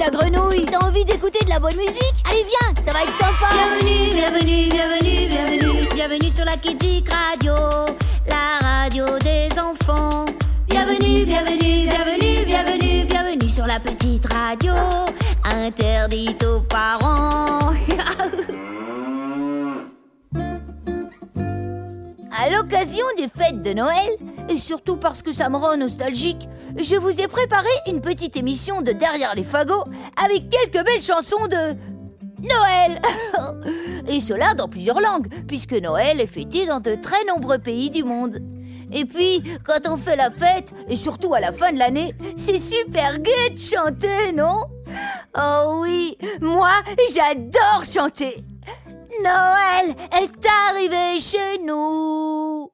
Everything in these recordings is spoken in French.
la grenouille. T'as envie d'écouter de la bonne musique? Allez viens, ça va être sympa. Bienvenue, bienvenue, bienvenue, bienvenue. Bienvenue sur la Kidzik Radio La radio des enfants. Bienvenue, bienvenue, bienvenue, bienvenue Bienvenue sur la petite radio. Interdite aux parents l'occasion des fêtes de Noël, et surtout parce que ça me rend nostalgique, je vous ai préparé une petite émission de Derrière les fagots avec quelques belles chansons de Noël. Et cela dans plusieurs langues, puisque Noël est fêté dans de très nombreux pays du monde. Et puis, quand on fait la fête, et surtout à la fin de l'année, c'est super gai de chanter, non? Oh oui, moi j'adore chanter Noël est arrivé chez nous.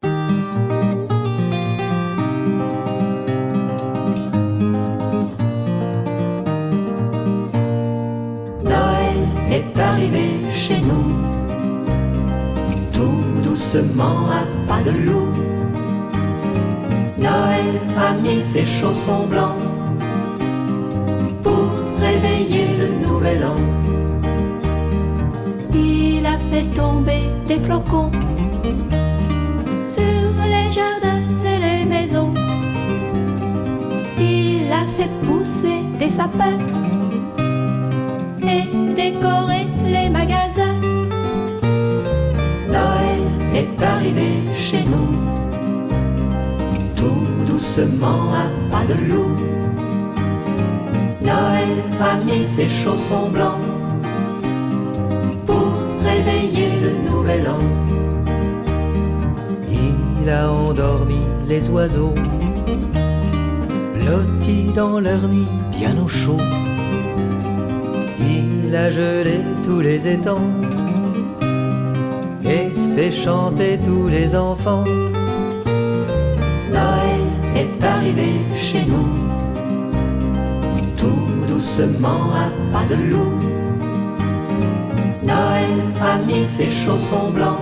Noël est arrivé chez nous, tout doucement à pas de loup. Noël a mis ses chaussons blancs des flocons sur les jardins et les maisons. Il a fait pousser des sapins et décorer les magasins. Noël est arrivé chez nous, tout doucement à pas de loup. Noël a mis ses chaussons blancs réveiller le nouvel an. Il a endormi les oiseaux, blottis dans leur nid bien au chaud. Il a gelé tous les étangs et fait chanter tous les enfants. Noël est arrivé chez nous, tout doucement à pas de loup. Noël a mis ses chaussons blancs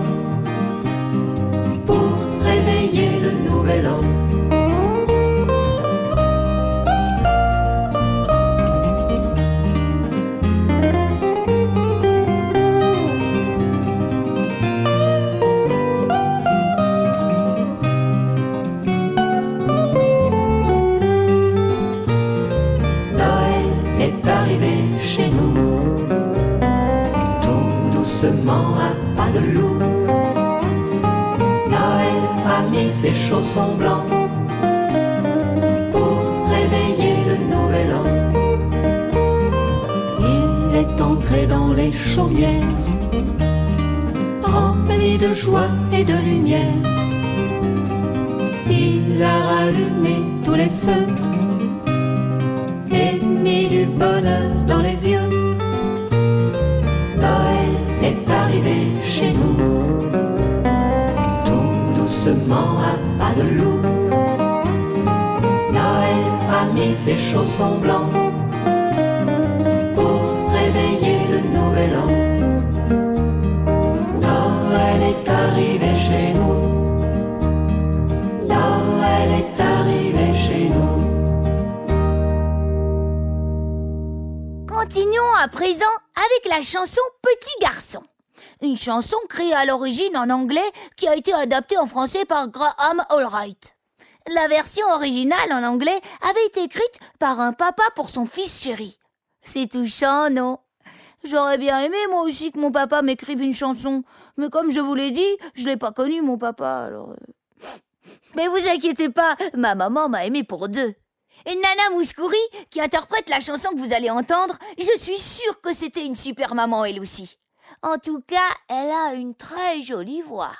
pour réveiller le nouvel an. Ses chaussons blancs pour réveiller le nouvel an. Il est entré dans les chaumières, rempli de joie et de lumière. Il a rallumé tous les feux et mis du bonheur dans les yeux. Noël a mis ses chaussons blancs pour réveiller le nouvel an. Noël est arrivé chez nous. Noël est arrivé chez nous. Continuons à présent avec la chanson. Une chanson créée à l'origine en anglais qui a été adaptée en français par Graham Allwright. La version originale en anglais avait été écrite par un papa pour son fils chéri. C'est touchant, non? J'aurais bien aimé moi aussi que mon papa m'écrive une chanson, mais comme je vous l'ai dit, je l'ai pas connu mon papa, alors. euh. Mais vous inquiétez pas, ma maman m'a aimé pour deux. Et Nana Mouskouri, qui interprète la chanson que vous allez entendre, je suis sûre que c'était une super maman elle aussi. En tout cas, elle a une très jolie voix.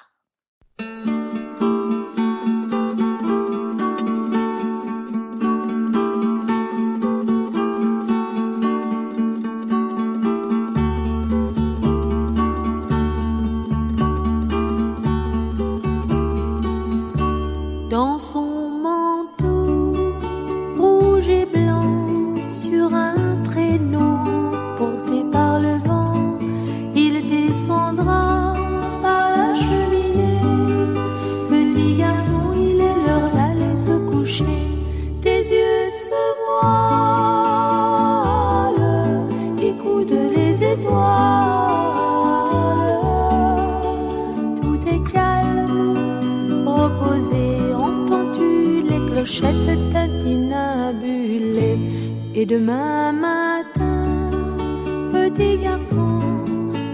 Petit garçon,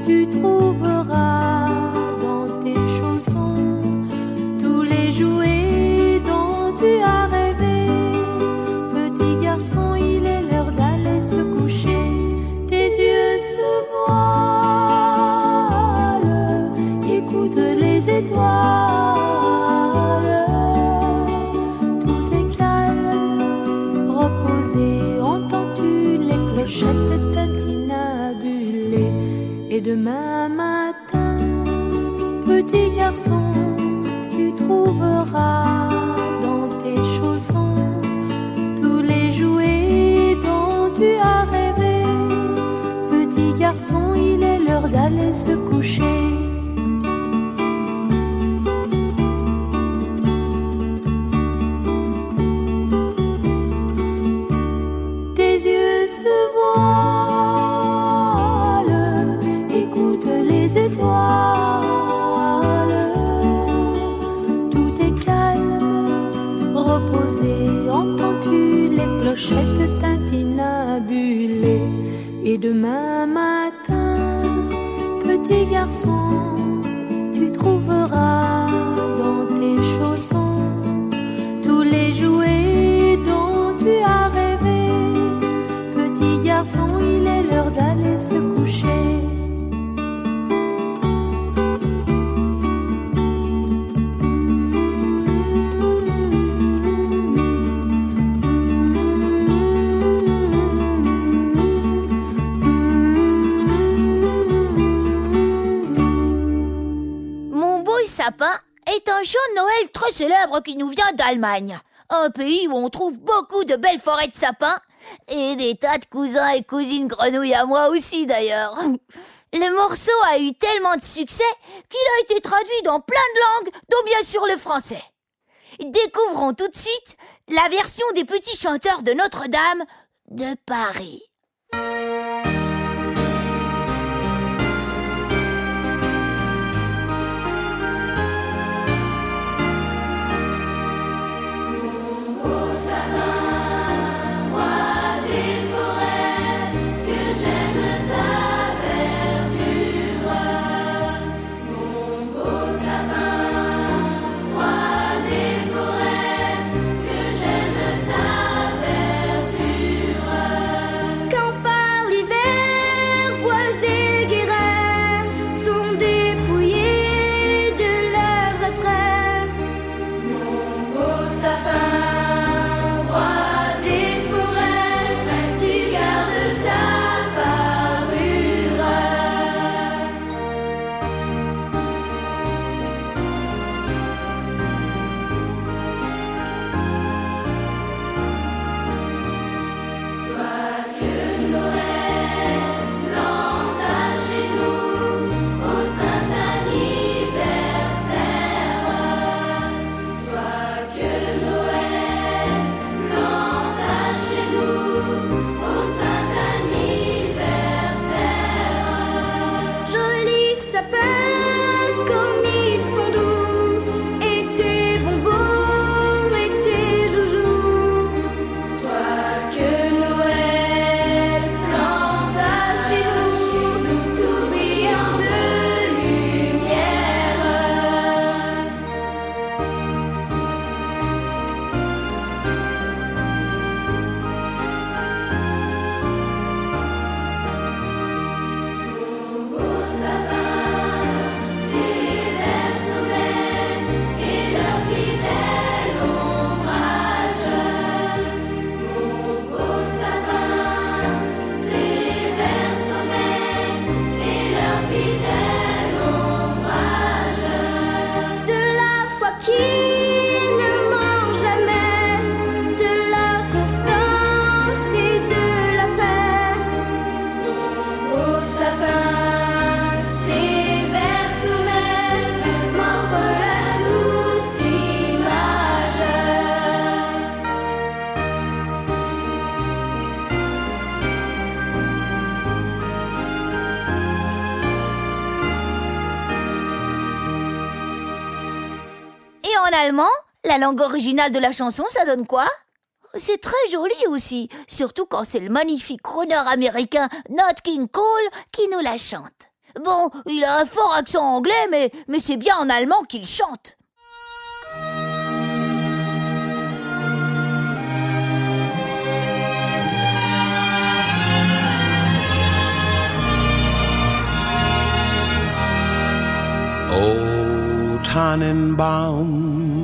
tu trouveras demain matin, petit garçon, tu trouveras dans tes chaussons tous les jouets dont tu as rêvé. Petit garçon, il est l'heure d'aller se coucher. Les clochettes tintinabulées? Et demain matin, petit garçon, sapin est un chant de Noël très célèbre qui nous vient d'Allemagne. Un pays où on trouve beaucoup de belles forêts de sapins et des tas de cousins et cousines grenouilles à moi aussi d'ailleurs. Le morceau a eu tellement de succès qu'il a été traduit dans plein de langues, dont bien sûr le français. Découvrons tout de suite la version des petits chanteurs de Notre-Dame de Paris. Langue originale de la chanson, ça donne quoi? C'est très joli aussi, surtout quand c'est le magnifique crooner américain Nat King Cole qui nous la chante. Bon, il a un fort accent anglais, mais, mais c'est bien en allemand qu'il chante. O Tannenbaum,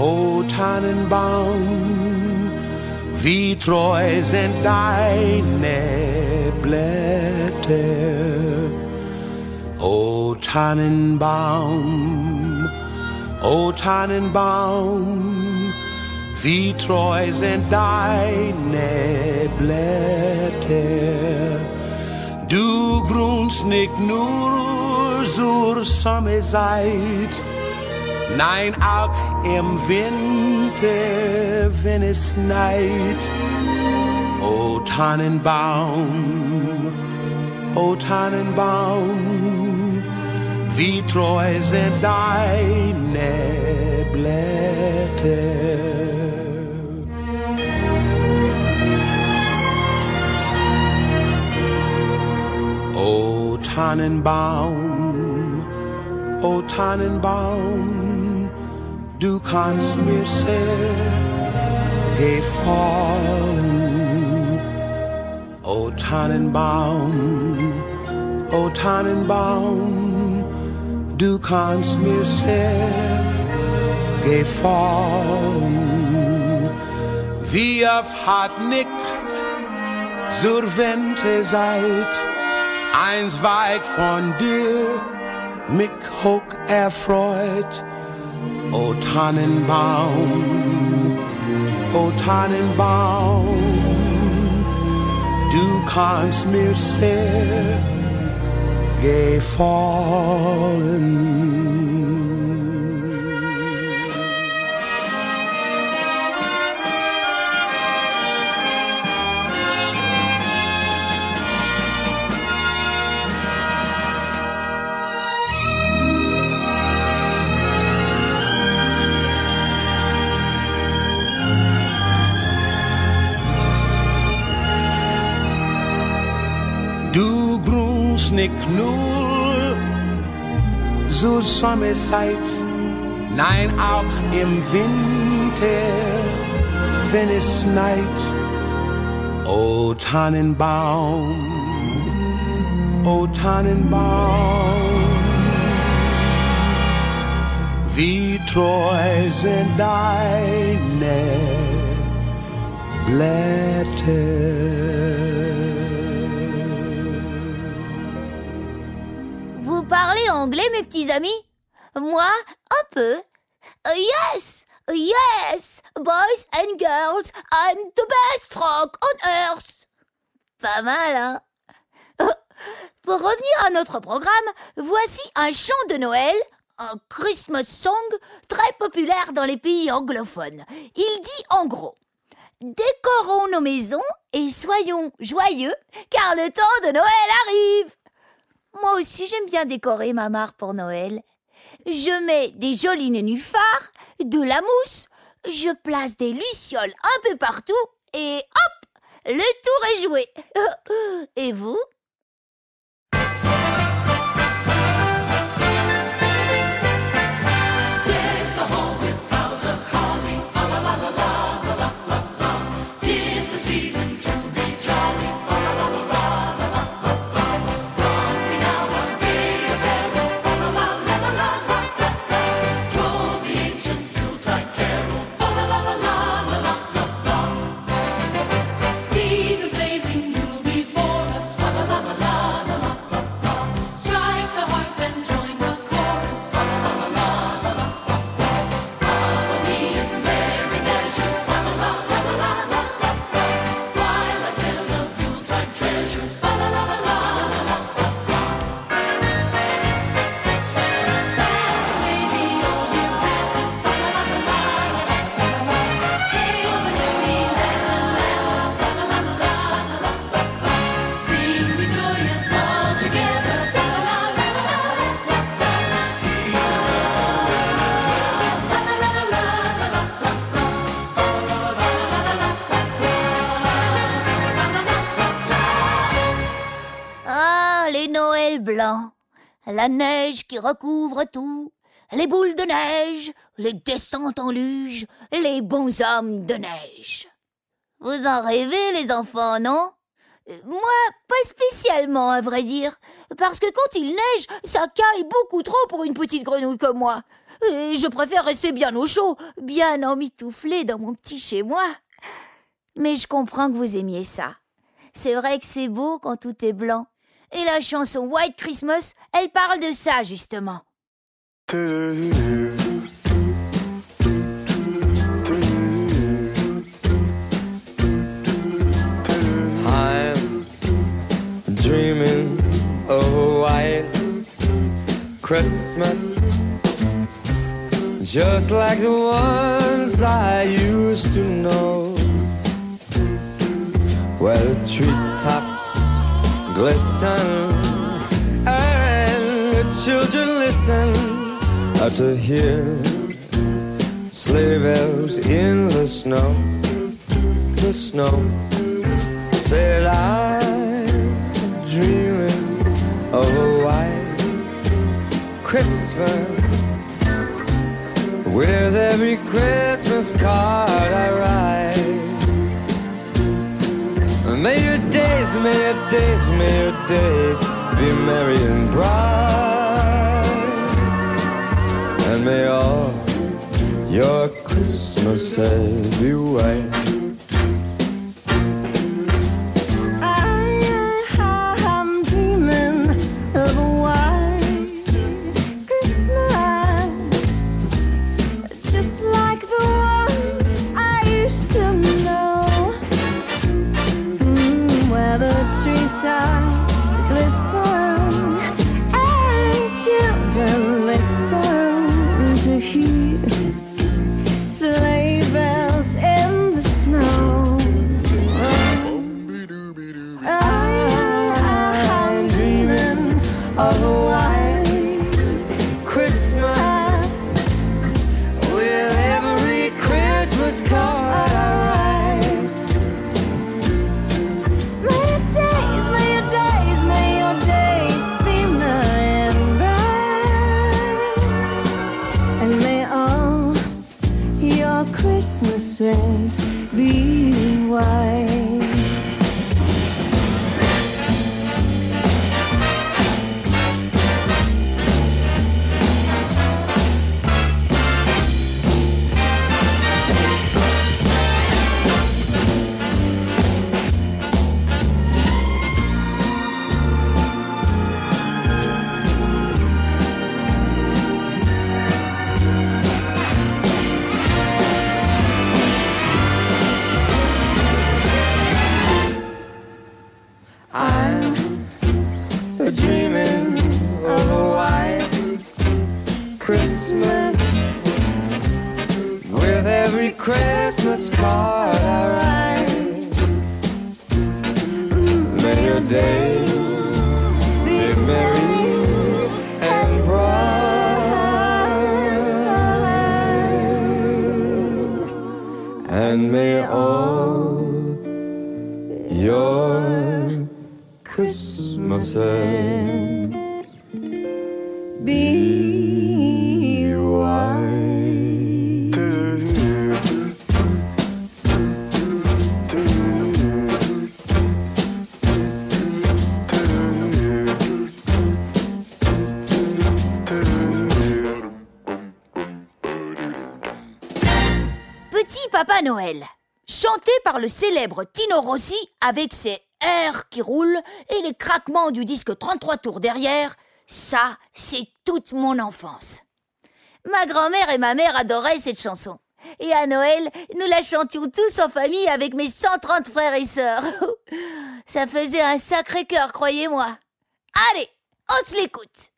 O Tannenbaum, wie treu sind deine Blätter. O Tannenbaum, O Tannenbaum, wie treu sind deine Blätter. Du grunst nicht nur zur Sommerzeit, nein auch im Winter, wenn es schneit. O Tannenbaum, o Tannenbaum, wie treu sind deine Blätter. O Tannenbaum, O Tannenbaum, du kannst mir sehr gefallen. O Tannenbaum, O Tannenbaum, du kannst mir sehr gefallen. Wie oft hat nicht zur Winterzeit eins weit von dir mich hoch erfreut. O Tannenbaum, o Tannenbaum, du kannst mir sehr gefallen. Nicht nur zur Sommerzeit, nein auch im Winter, wenn es schneit. O Tannenbaum, o Tannenbaum, wie treu sind deine Blätter. Anglais, mes petits amis? Moi, un peu. Yes, yes, boys and girls, I'm the best frog on earth. Pas mal, hein? Pour revenir à notre programme, voici un chant de Noël, un Christmas song très populaire dans les pays anglophones. Il dit en gros Décorons nos maisons et soyons joyeux, car le temps de Noël arrive. Moi aussi, j'aime bien décorer ma mare pour Noël. Je mets des jolis nénuphars, de la mousse, je place des lucioles un peu partout et hop, le tour est joué. Et vous? Neige qui recouvre tout, les boules de neige, les descentes en luge, les bons hommes de neige. Vous en rêvez, les enfants, non? Moi, pas spécialement, à vrai dire, parce que quand il neige, ça caille beaucoup trop pour une petite grenouille comme moi. Et je préfère rester bien au chaud, bien emmitouflé dans mon petit chez moi. Mais je comprends que vous aimiez ça. C'est vrai que c'est beau quand tout est blanc. Et la chanson White Christmas, elle parle de ça, justement. I'm dreaming of a white Christmas, just like the ones I used to know, where the glisten. And the children listen. To hear sleigh bells in the snow, the snow. Said I'm dreaming of a white Christmas. With every Christmas card I write. May your days, may your days, may your days be merry and bright, and may all your Christmases be white. Your Christmases be white. Petit Papa Noël, chanté par le célèbre Tino Rossi avec ses airs qui roulent et les craquements du disque 33 tours derrière, ça, c'est toute mon enfance. Ma grand-mère et ma mère adoraient cette chanson. Et à Noël, nous la chantions tous en famille avec mes 130 frères et sœurs. Ça faisait un sacré cœur, croyez-moi. Allez, on se l'écoute.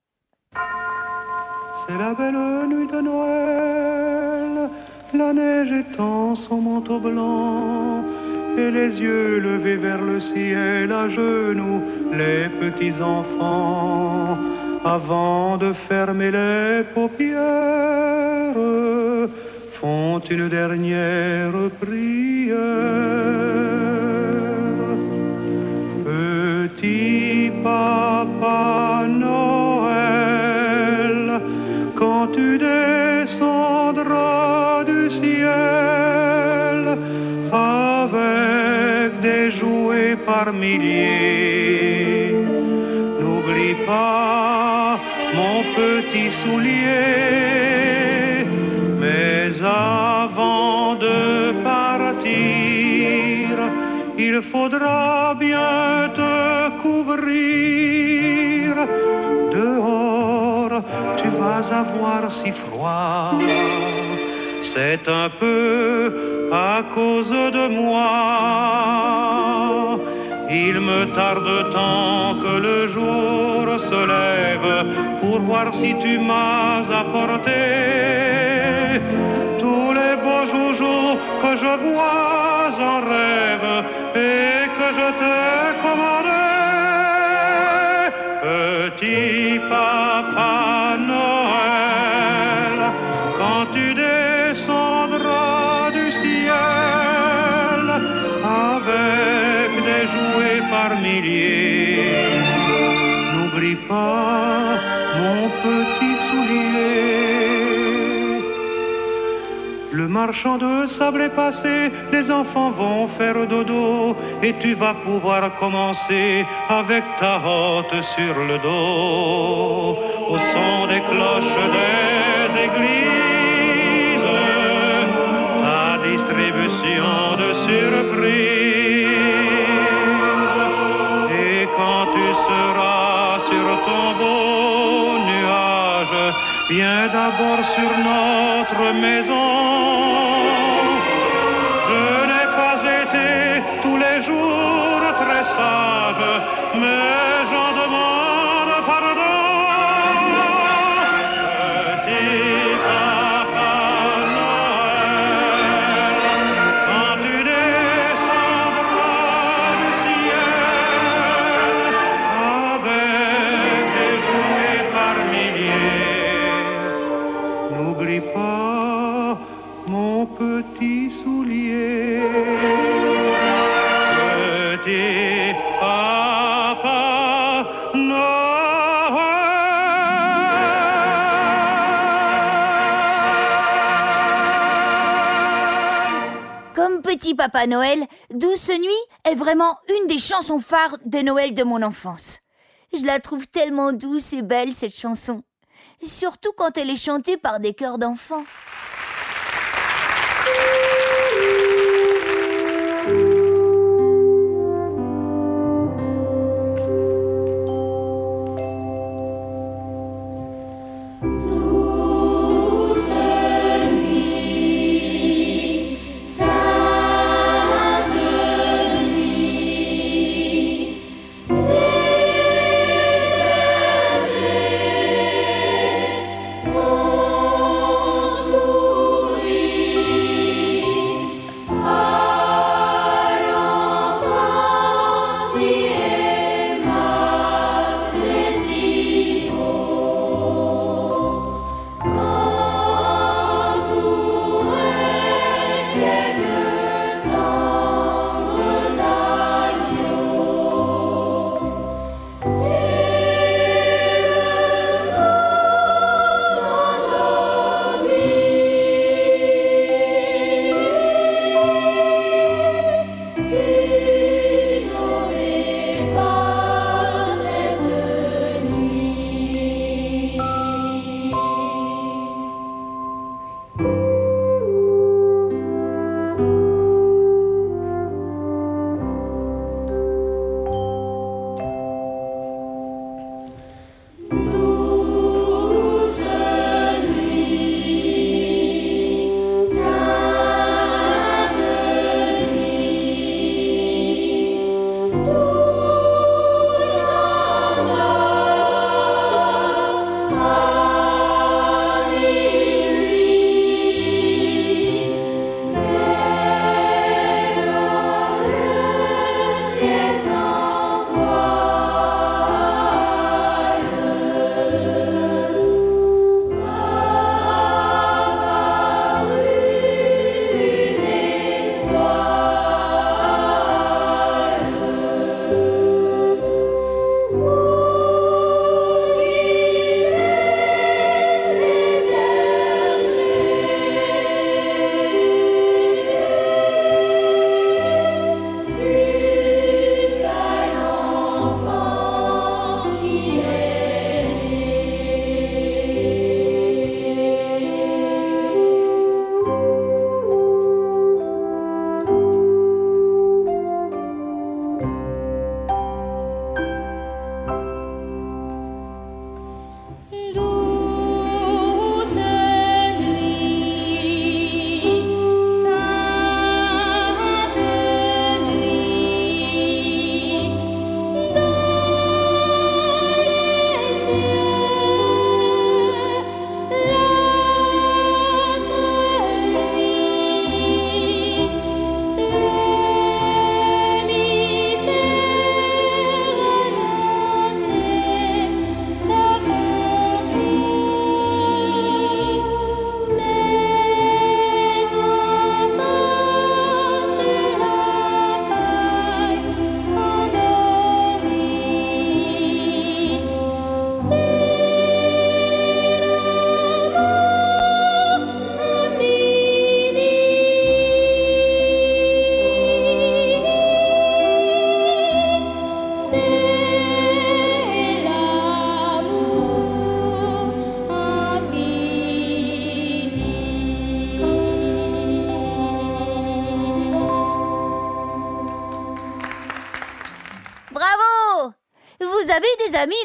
C'est la belle nuit de Noël, la neige étend son manteau blanc, et les yeux levés vers le ciel à genoux, les petits enfants, avant de fermer les paupières, font une dernière prière. Petit papa Noël, quand tu par milliers. N'oublie pas mon petit soulier, mais avant de partir, il faudra bien te couvrir. Dehors, tu vas avoir si froid. C'est un peu à cause de moi. Il me tarde tant que le jour se lève pour voir si tu m'as apporté tous les beaux joujoux que je vois en rêve et que je t'ai commandé. Petit papa marchand de sable est passé, les enfants vont faire dodo et tu vas pouvoir commencer avec ta hotte sur le dos au son des cloches des églises, ta distribution de surprises. Et quand tu seras sur ton beau nuage, viens d'abord sur notre maison. Mais Papa Noël, Douce Nuit est vraiment une des chansons phares de Noël de mon enfance. Je la trouve tellement douce et belle, cette chanson. Surtout quand elle est chantée par des chœurs d'enfants.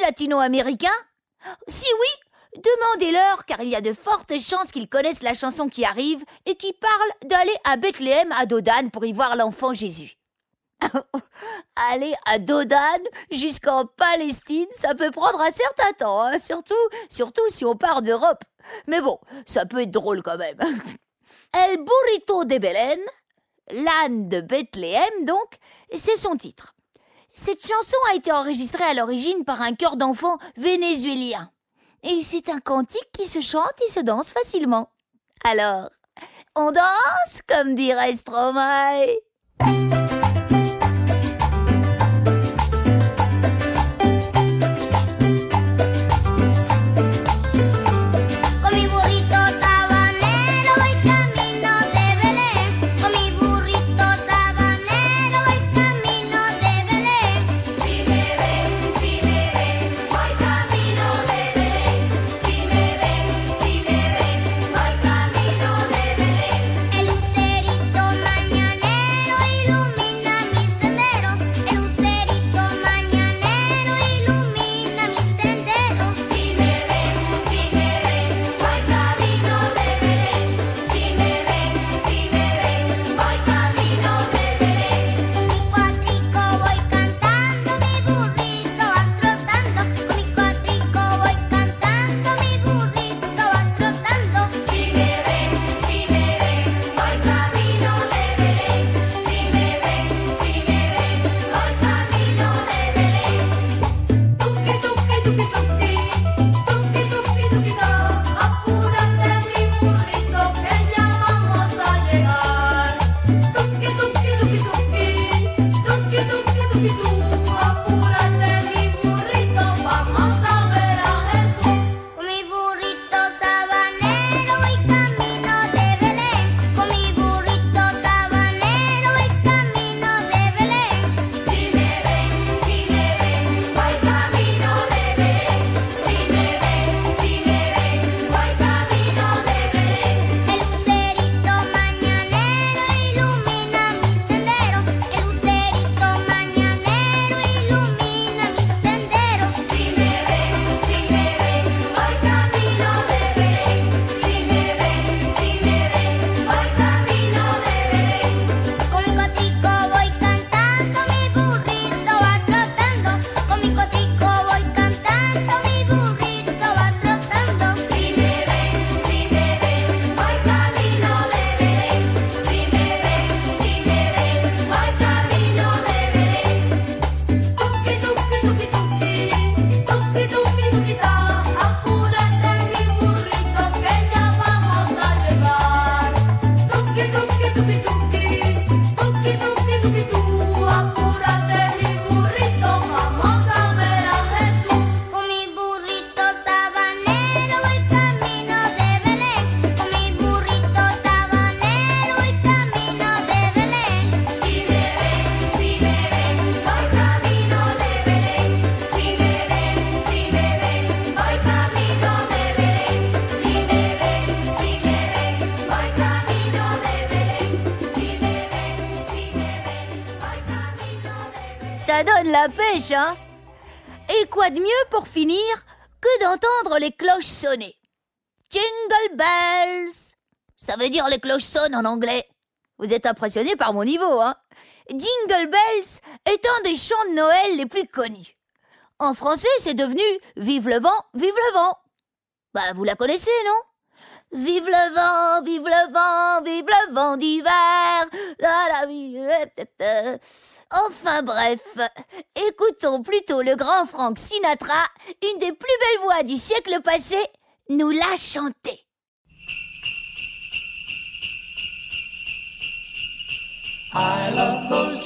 Latino-américains Si oui, demandez-leur car il y a de fortes chances qu'ils connaissent la chanson qui arrive et qui parle d'aller à Bethléem à Dodane pour y voir l'enfant Jésus. Aller à Dodane jusqu'en Palestine, ça peut prendre un certain temps, hein, surtout, surtout si on part d'Europe. Mais bon, ça peut être drôle quand même. El burrito de Belén, l'âne de Bethléem donc, c'est son titre. Cette chanson a été enregistrée à l'origine par un chœur d'enfants vénézuélien. Et c'est un cantique qui se chante et se danse facilement. Alors, on danse, comme dirait Stromae. Donne la pêche, hein Et quoi de mieux pour finir que d'entendre les cloches sonner? Jingle bells Ça veut dire les cloches sonnent en anglais. Vous êtes impressionné par mon niveau, hein Jingle bells est un des chants de Noël les plus connus. En français, c'est devenu Vive le vent, vive le vent. Bah, vous la connaissez, non? Vive le vent, vive le vent, vive le vent d'hiver. La vie. Enfin bref, écoutons plutôt le grand Frank Sinatra, une des plus belles voix du siècle passé, nous la chanter. I love those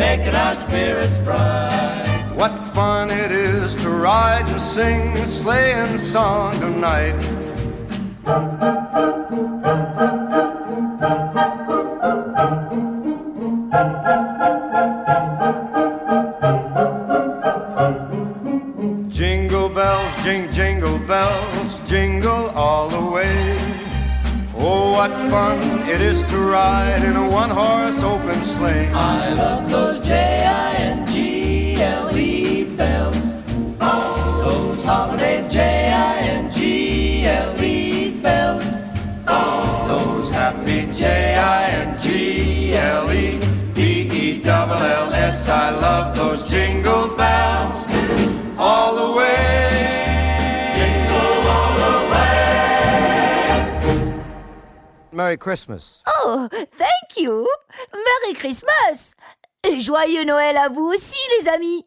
making our spirits bright. What fun it is to ride and sing a sleighing song tonight. What fun it is to ride in a one horse open sleigh. I love those J-I-N-G-L-E bells. All those holiday J-I-N-G-L-E bells. All those happy J I N G L E B E double L S. I love those jingle Merry Christmas. Oh, thank you. Merry Christmas. Et joyeux Noël à vous aussi, les amis.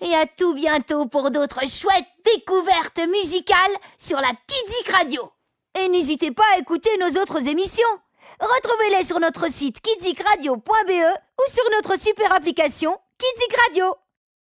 Et à tout bientôt pour d'autres chouettes découvertes musicales sur la Kidzik Radio. Et n'hésitez pas à écouter nos autres émissions. Retrouvez-les sur notre site kidzikradio.be ou sur notre super application Kidzik Radio.